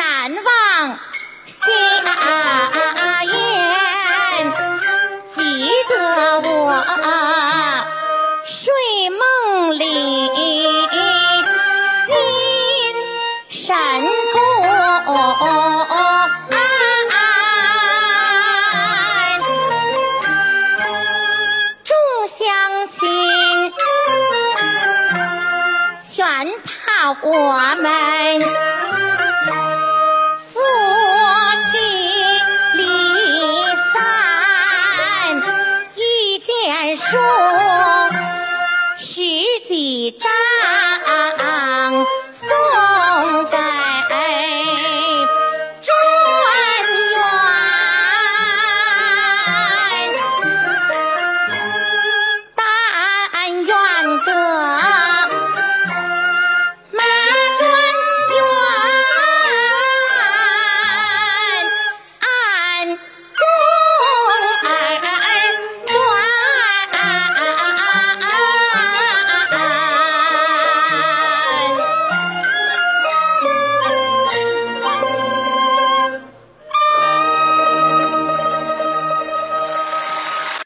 难忘心愿，记得我睡梦里心神安，众乡亲全怕我们。看书十几张